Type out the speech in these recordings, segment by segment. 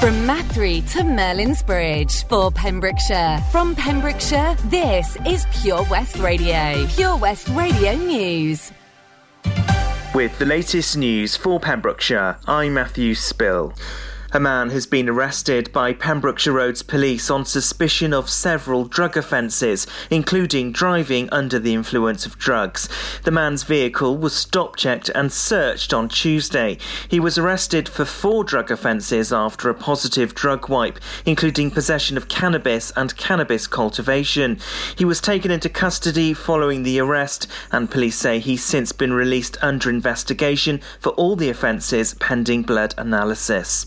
From Mathry to Merlin's Bridge for Pembrokeshire. From Pembrokeshire, this is Pure West Radio. Pure West Radio News. With the latest news for Pembrokeshire, I'm Matthew Spill. A man has been arrested by Pembrokeshire Roads Police on suspicion of several drug offences, including driving under the influence of drugs. The man's vehicle was stop checked and searched on Tuesday. He was arrested for four drug offences after a positive drug wipe, including possession of cannabis and cannabis cultivation. He was taken into custody following the arrest, and police say he's since been released under investigation for all the offences pending blood analysis.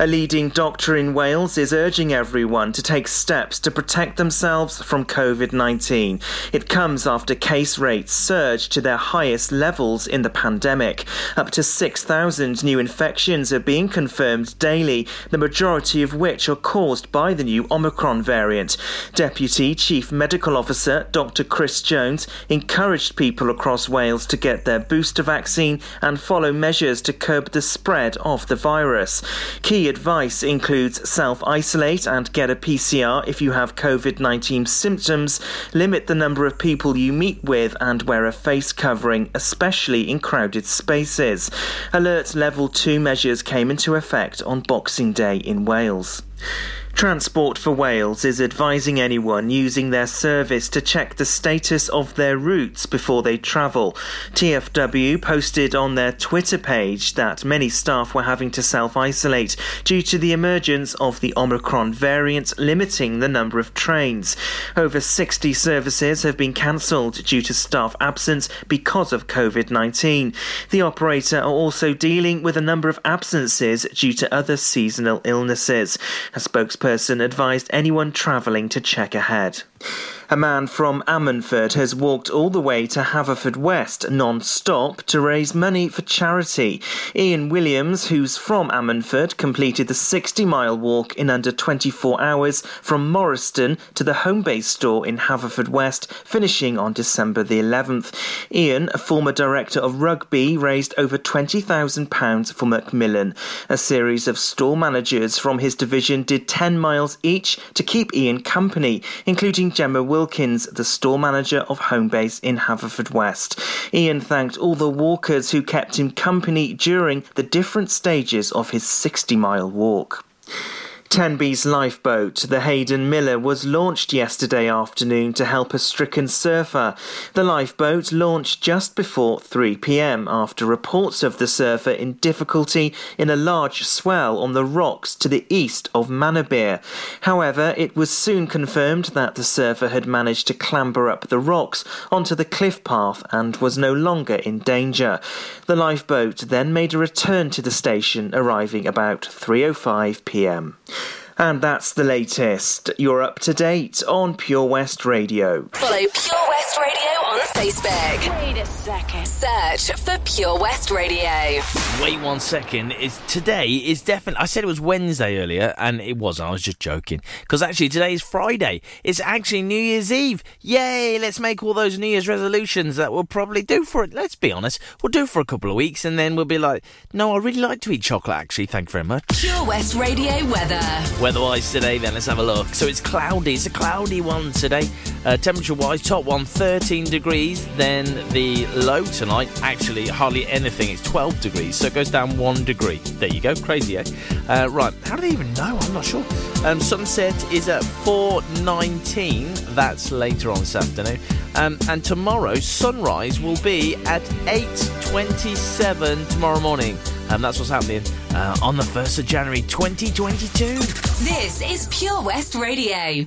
A leading doctor in Wales is urging everyone to take steps to protect themselves from COVID 19. It comes after case rates surged to their highest levels in the pandemic. Up to 6,000 new infections are being confirmed daily, the majority of which are caused by the new Omicron variant. Deputy Chief Medical Officer Dr. Chris Jones encouraged people across Wales to get their booster vaccine and follow measures to curb the spread of the virus. Key advice includes self isolate and get a PCR if you have COVID 19 symptoms, limit the number of people you meet with, and wear a face covering, especially in crowded spaces. Alert Level 2 measures came into effect on Boxing Day in Wales. Transport for Wales is advising anyone using their service to check the status of their routes before they travel. TFW posted on their Twitter page that many staff were having to self isolate due to the emergence of the Omicron variant, limiting the number of trains. Over 60 services have been cancelled due to staff absence because of COVID 19. The operator are also dealing with a number of absences due to other seasonal illnesses. A spokesperson advised anyone travelling to check ahead. A man from Ammanford has walked all the way to Haverfordwest non-stop to raise money for charity. Ian Williams, who's from Ammanford, completed the 60-mile walk in under 24 hours from Morriston to the Homebase store in Haverfordwest, finishing on December the 11th. Ian, a former director of rugby, raised over £20,000 for Macmillan. A series of store managers from his division did 10 miles each to keep Ian company, including Gemma Wilkins, the store manager of Homebase in Haverfordwest. Ian thanked all the walkers who kept him company during the different stages of his 60 mile walk. Tenby's lifeboat, the Haydn Miller, was launched yesterday afternoon to help a stricken surfer. The lifeboat launched just before 3 pm after reports of the surfer in difficulty in a large swell on the rocks to the east of Manorbier. However, it was soon confirmed that the surfer had managed to clamber up the rocks onto the cliff path and was no longer in danger. The lifeboat then made a return to the station, arriving about 3:05 pm. And that's the latest. You're up to date on Pure West Radio. Follow Pure West Radio on Facebook. Second. Search for Pure West Radio. Wait one second. Is today is definitely. I said it was Wednesday earlier, and it wasn't. I was just joking. Because actually, today is Friday. It's actually New Year's Eve. Yay! Let's make all those New Year's resolutions that we'll probably do for it. Let's be honest. We'll do for a couple of weeks, and then we'll be like, no, I really like to eat chocolate. Actually, thank you very much. Pure West Radio weather. Weather-wise today, then let's have a look. So it's cloudy. It's a cloudy one today. Uh, temperature-wise, top one 13 degrees. Then the low tonight, actually hardly anything. It's 12 degrees, so it goes down one degree. There you go. Crazy, eh? Uh, right. How do they even know? I'm not sure. Um, sunset is at 4:19. That's later on this afternoon. Um, and tomorrow, sunrise will be at 8:27 tomorrow morning. And that's what's happening uh, on the 1st of January 2022. This is Pure West Radio.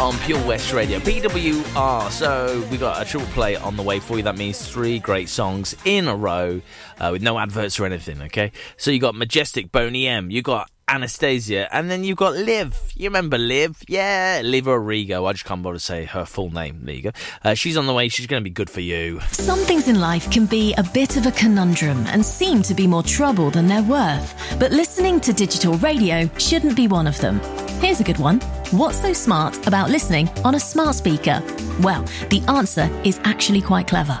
On Pure West Radio. PWR. So we got a triple play on the way for you. That means three great songs in a row uh, with no adverts or anything. Okay. So you got Majestic Boney M. You got Anastasia, and then you've got Liv. You remember Liv? Yeah, Liv Origo. I just can't bother to say her full name. Go. Uh, she's on the way. She's going to be good for you. Some things in life can be a bit of a conundrum and seem to be more trouble than they're worth. But listening to digital radio shouldn't be one of them. Here's a good one. What's so smart about listening on a smart speaker? Well, the answer is actually quite clever.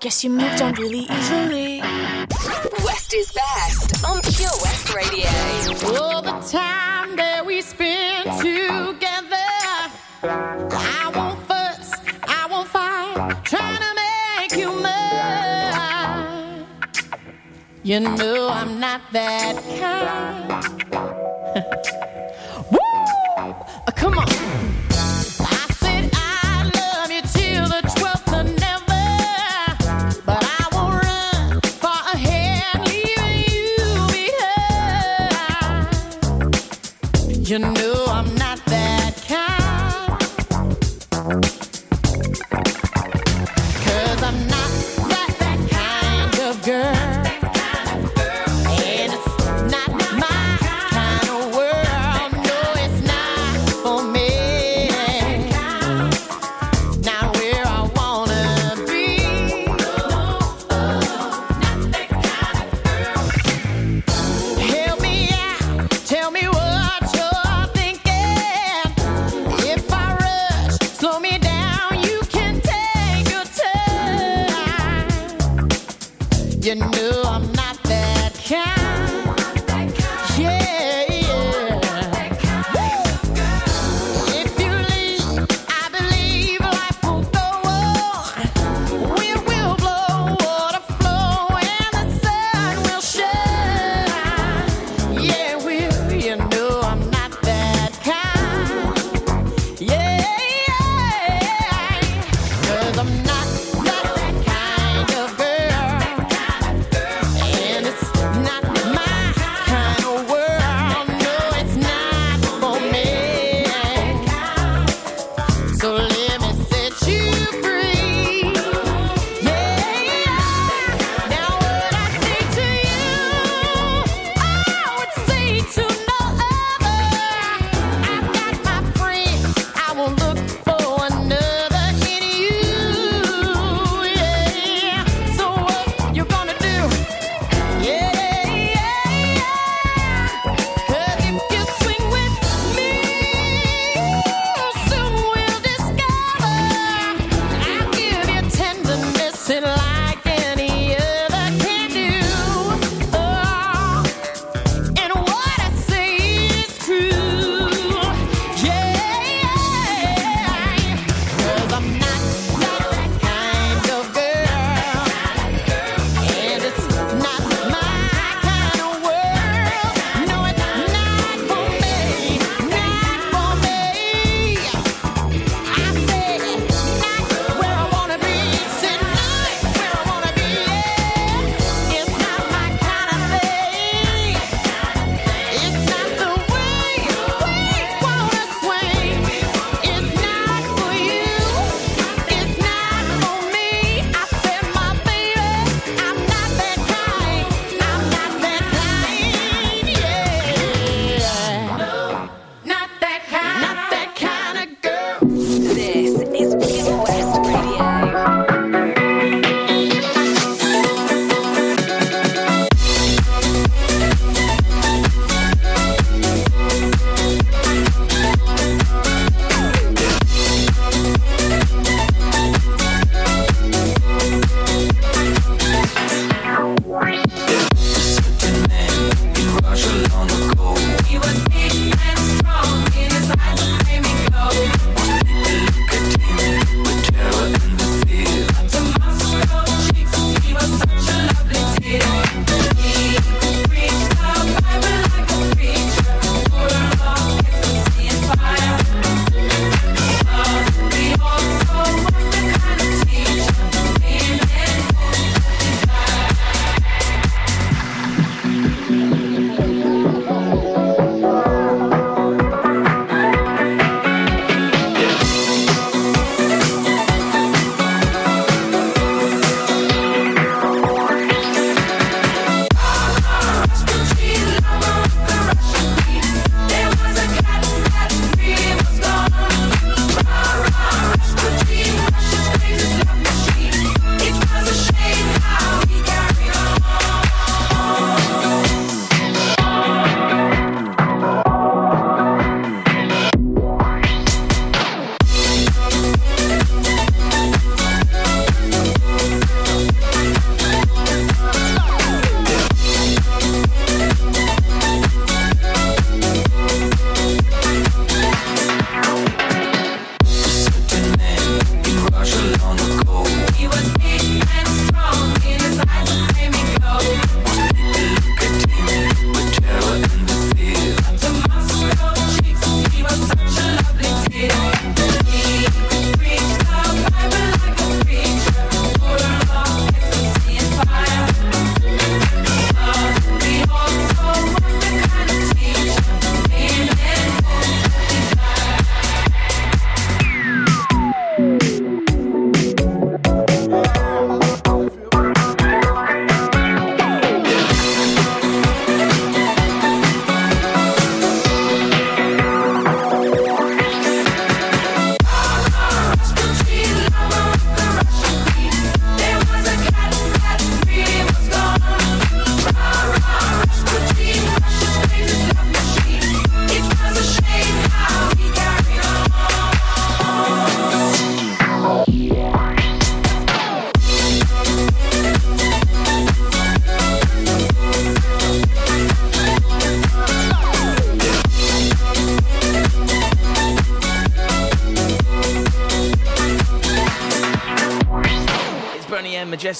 Guess you moved on really easily. West is best on Pure West Radio. All the time that we spend together, I won't fuss, I won't fight, trying to make you mine. You know I'm not that kind.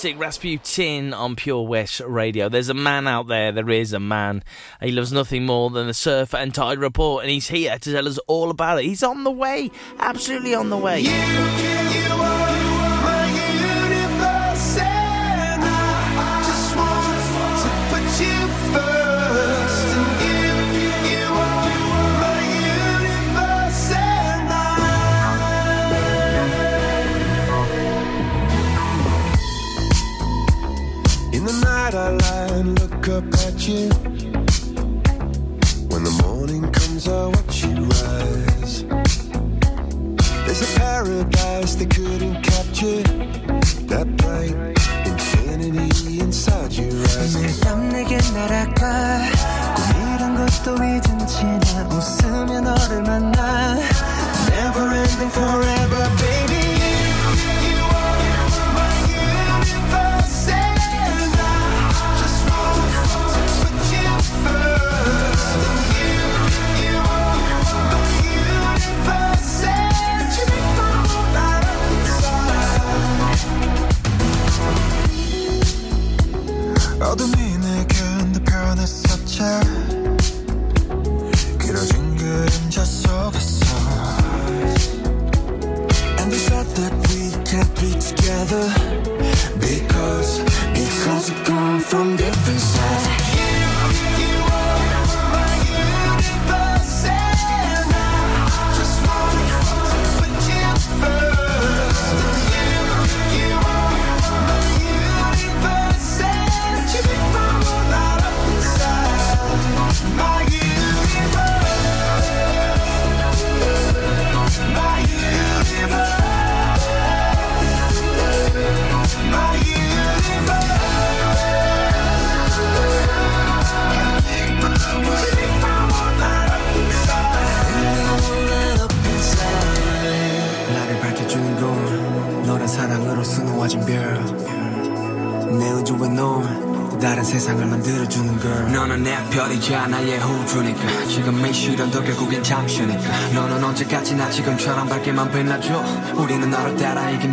classic Rasputin on Pure West Radio. There's a man out there, there is a man. He loves nothing more than the Surf and Tide Report, and he's here to tell us all about it. He's on the way, absolutely on the way. You, you, you. When the morning comes, I watch you rise. There's a paradise they couldn't capture. That bright infinity inside your eyes. Never ending forever, baby.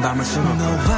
by myself. No,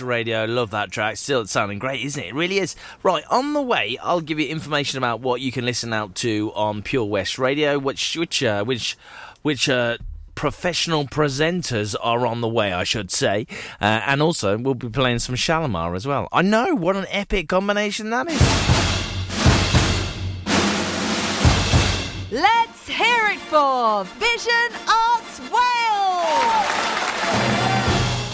Radio. Love that track. Still sounding great, isn't it? It really is. Right, on the way, I'll give you information about what you can listen out to on Pure West Radio, which which uh, which which uh professional presenters are on the way, I should say. Uh, and also, we'll be playing some Shalamar as well. I know, what an epic combination that is. Let's hear it for Vision Arts Wales!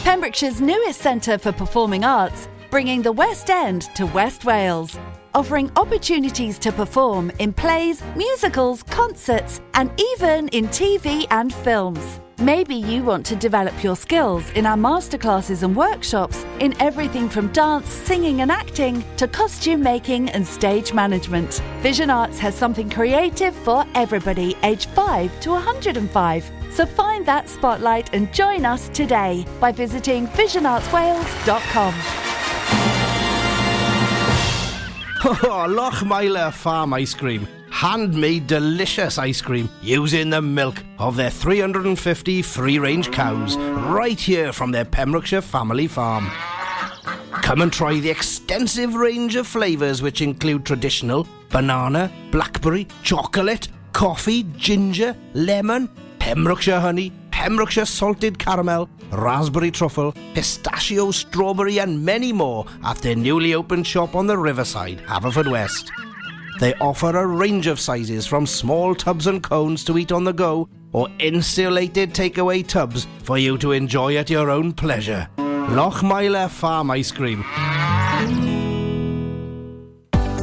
Pembrokeshire's newest centre for performing arts, bringing the West End to West Wales. Offering opportunities to perform in plays, musicals, concerts, and even in TV and films. Maybe you want to develop your skills in our masterclasses and workshops in everything from dance, singing, and acting to costume making and stage management. Vision Arts has something creative for everybody, aged 5 to 105. So find that spotlight and join us today by visiting visionartswales.com. Oh, Lochmeyler Farm Ice Cream. Handmade delicious ice cream using the milk of their 350 free range cows right here from their Pembrokeshire family farm. Come and try the extensive range of flavours which include traditional banana, blackberry, chocolate, coffee, ginger, lemon, Pembrokeshire honey, Pembrokeshire salted caramel, raspberry truffle, pistachio, strawberry, and many more at their newly opened shop on the riverside, Haverfordwest. They offer a range of sizes from small tubs and cones to eat on the go or insulated takeaway tubs for you to enjoy at your own pleasure. Lochmeyler Farm Ice Cream.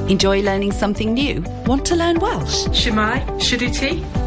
Enjoy learning something new? Want to learn Welsh? Shemai, Shuduti.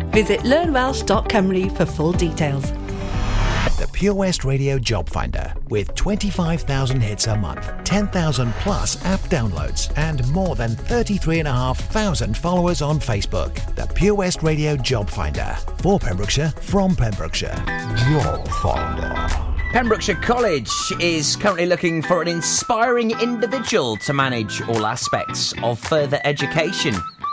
Visit learnwelsh.cymru for full details. The Pure West Radio Job Finder with 25,000 hits a month, 10,000 plus app downloads, and more than 33,500 followers on Facebook. The Pure West Radio Job Finder for Pembrokeshire from Pembrokeshire. Job Finder. Pembrokeshire College is currently looking for an inspiring individual to manage all aspects of further education,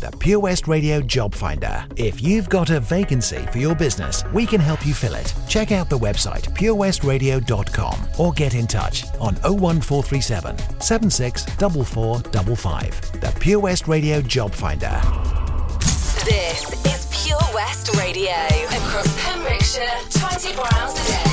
The Pure West Radio Job Finder. If you've got a vacancy for your business, we can help you fill it. Check out the website purewestradio.com or get in touch on 01437 764455. The Pure West Radio Job Finder. This is Pure West Radio across Pembrokeshire 24 hours a day.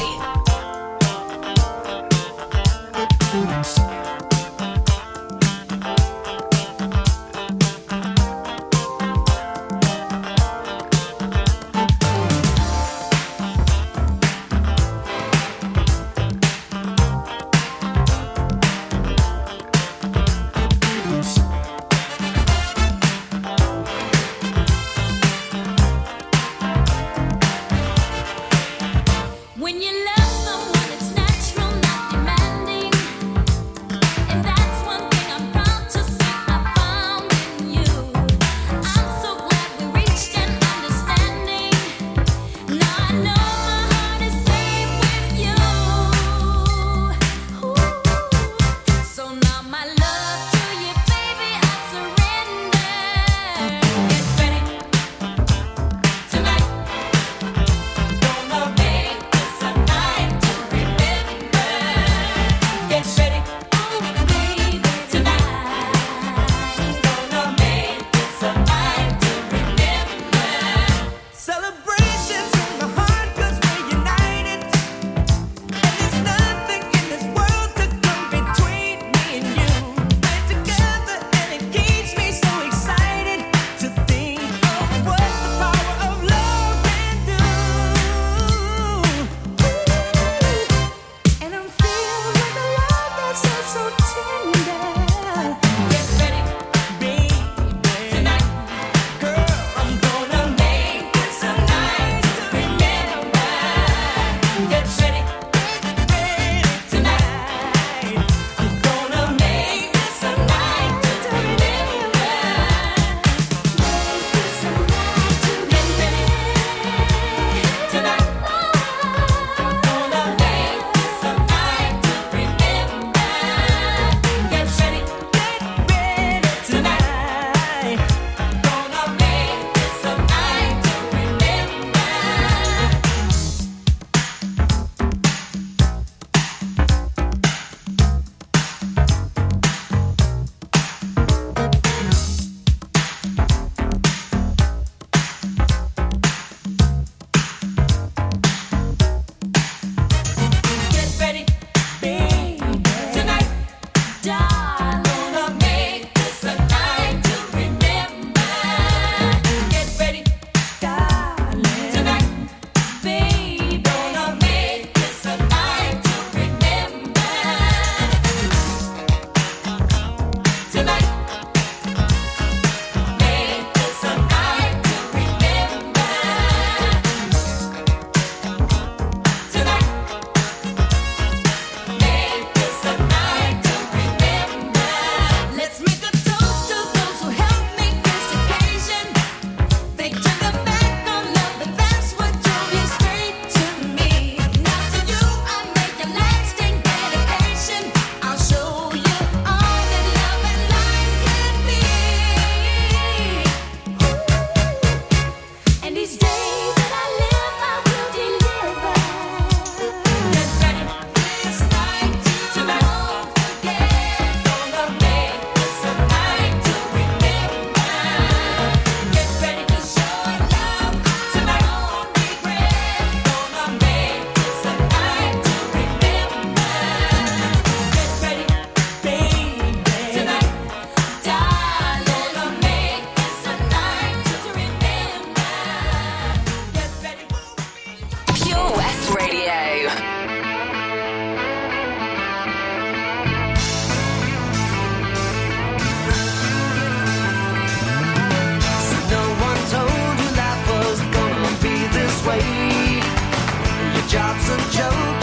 jobs and jobs.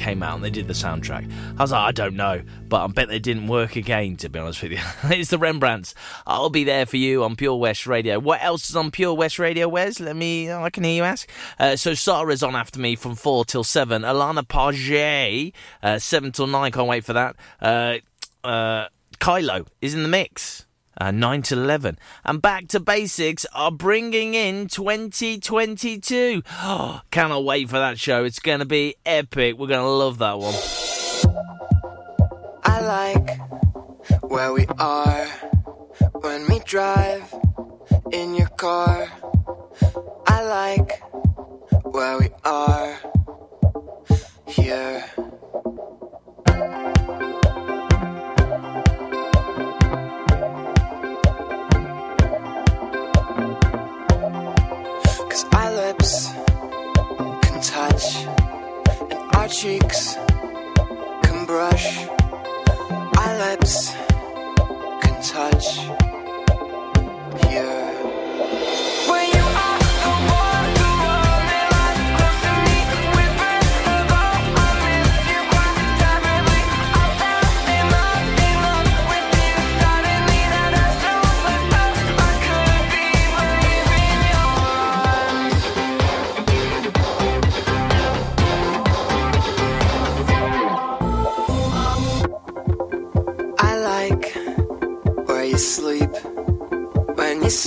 came out and they did the soundtrack. I was like, I don't know, but I bet they didn't work again, to be honest with you. it's the Rembrandts. I'll be there for you on Pure West Radio. What else is on Pure West Radio, Wes? Let me, oh, I can hear you ask. Uh, so Sarah's on after me from 4 till 7. Alana Paget, uh, 7 till 9, can't wait for that. Uh, uh Kylo is in the mix uh, 9 to 11. And Back to Basics are bringing in 2022. Oh, cannot wait for that show. It's going to be epic. We're going to love that one. I like where we are when we drive in your car. I like where we are here. Cause our lips can touch, and our cheeks can brush. Our lips can touch here.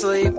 sleep.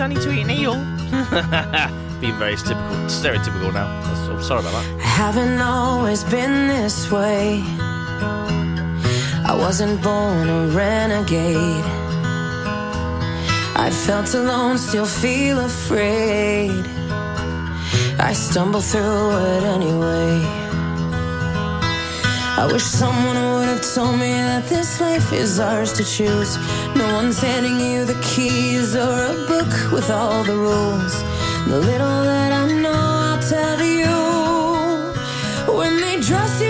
Yeah. I need, to eat an eel. Being very typical, stereotypical now. I'm sorry about that. I Haven't always been this way. I wasn't born a renegade. I felt alone, still feel afraid. I stumble through it anyway. I wish someone would have told me that this life is ours to choose. No one's handing you the keys or a book with all the rules. The little that I know, I'll tell you. When they dress you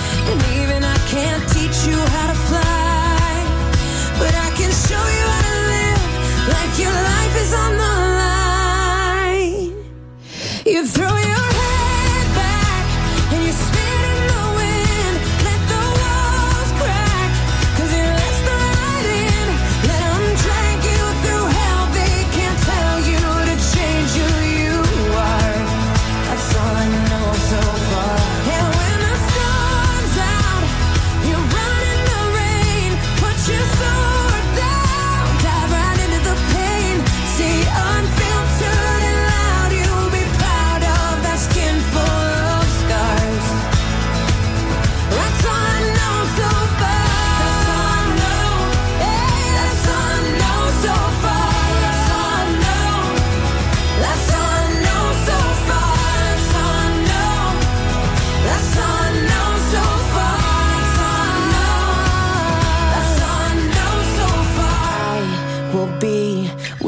And even I can't teach you how to fly,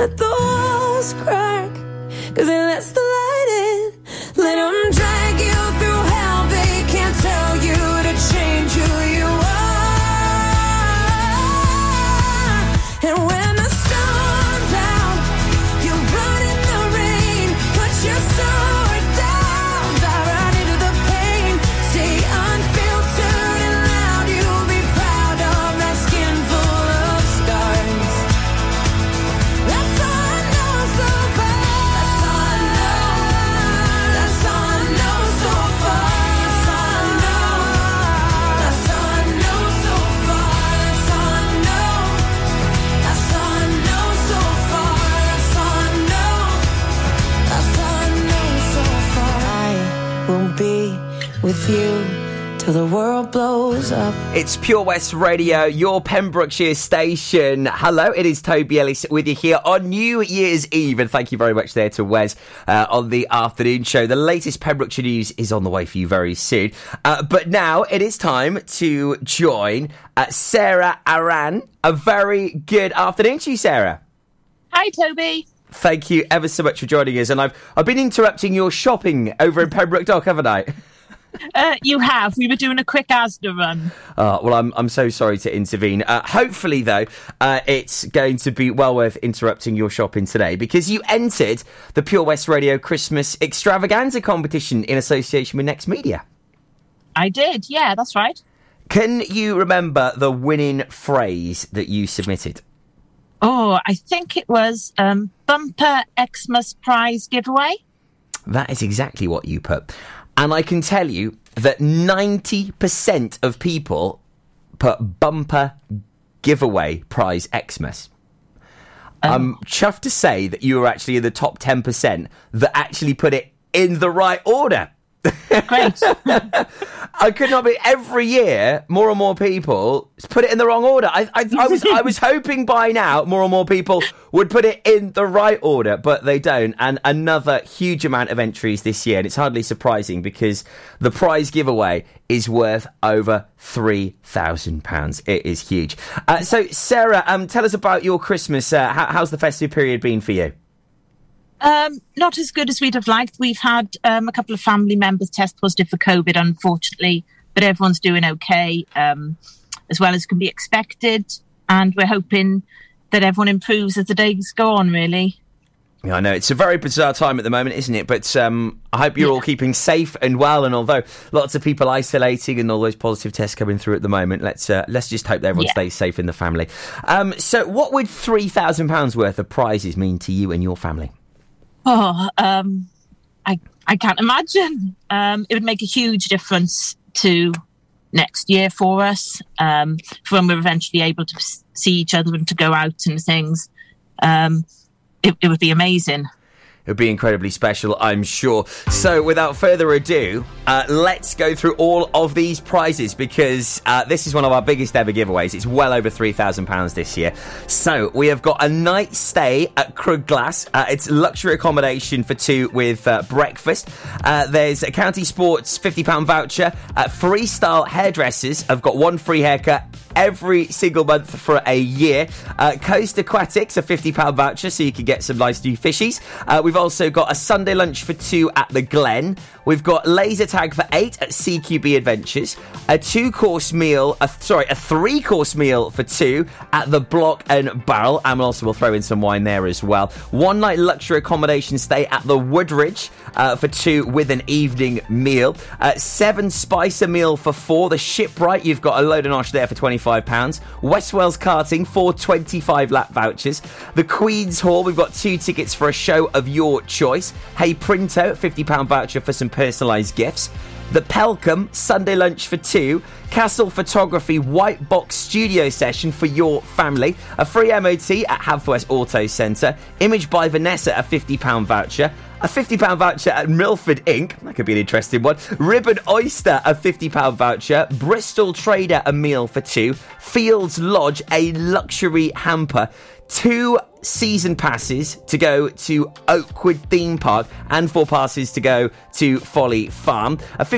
Let the walls crack, cause it lets the till the world blows up. It's Pure West Radio, your Pembrokeshire station. Hello, it is Toby Ellis with you here on New Year's Eve, and thank you very much there to Wes uh, on the afternoon show. The latest Pembrokeshire news is on the way for you very soon. Uh, but now it is time to join uh, Sarah Aran. A very good afternoon to you, Sarah. Hi, Toby. Thank you ever so much for joining us, and I've I've been interrupting your shopping over in Pembroke Dock, haven't I? Uh, you have. We were doing a quick Asda run. Oh, well, I'm, I'm so sorry to intervene. Uh, hopefully, though, uh, it's going to be well worth interrupting your shopping today because you entered the Pure West Radio Christmas Extravaganza competition in association with Next Media. I did. Yeah, that's right. Can you remember the winning phrase that you submitted? Oh, I think it was um, bumper Xmas prize giveaway. That is exactly what you put. And I can tell you that 90% of people put bumper giveaway prize Xmas. Um, I'm chuffed to say that you were actually in the top 10% that actually put it in the right order. Great. I could not be every year more and more people put it in the wrong order. I, I, I was I was hoping by now more and more people would put it in the right order, but they don't. And another huge amount of entries this year, and it's hardly surprising because the prize giveaway is worth over three thousand pounds. It is huge. Uh, so Sarah, um, tell us about your Christmas. Uh, how, how's the festive period been for you? Um, not as good as we'd have liked. We've had um, a couple of family members test positive for COVID, unfortunately, but everyone's doing okay, um, as well as can be expected. And we're hoping that everyone improves as the days go on, really. Yeah, I know it's a very bizarre time at the moment, isn't it? But um, I hope you're all keeping safe and well. And although lots of people isolating and all those positive tests coming through at the moment, let's uh, let's just hope that everyone Yeah. stays safe in the family. Um, so, what would three thousand pounds worth of prizes mean to you and your family? Oh, um, I I can't imagine. Um, it would make a huge difference to next year for us um, for when we're eventually able to see each other and to go out and things. Um, it, it would be amazing. It would be incredibly special, I'm sure. So, without further ado, uh, let's go through all of these prizes because uh, this is one of our biggest ever giveaways. It's well over £3,000 this year. So, we have got a night stay at Crug Glas. Uh, it's luxury accommodation for two with uh, breakfast. Uh, there's a County Sports £50 voucher. Uh, Freestyle hairdressers have got one free haircut every single month for a year. Uh, Coast Aquatics, a £50 voucher, so you can get some nice new fishies. Uh, we've also got a Sunday lunch for two at the Glen. We've got laser tag for eight at CQB Adventures. A two course meal, a, sorry, a three course meal for two at the Block and Barrel. And also we'll throw in some wine there as well. One night luxury accommodation stay at the Woodridge uh, for two with an evening meal. Uh, seven spice a meal for four. The Shipwright, you've got a load of nosh there for £25. West Wales karting, four 25 lap vouchers. The Queen's Hall, we've got two tickets for a show of your choice. Hey Printo, £50 voucher for some personalised gifts. The Pelcomb Sunday lunch for two, Castle Photography White Box Studio session for your family, a free MOT at Haverfordwest Auto Centre, Image by Vanessa a £50 voucher, a £50 voucher at Milford Inc. That could be an interesting one. Ribbon Oyster, a £50 voucher. Bristol Trader, a meal for two. Fields Lodge, a luxury hamper. Two season passes to go to Oakwood Theme Park and four passes to go to Folly Farm. A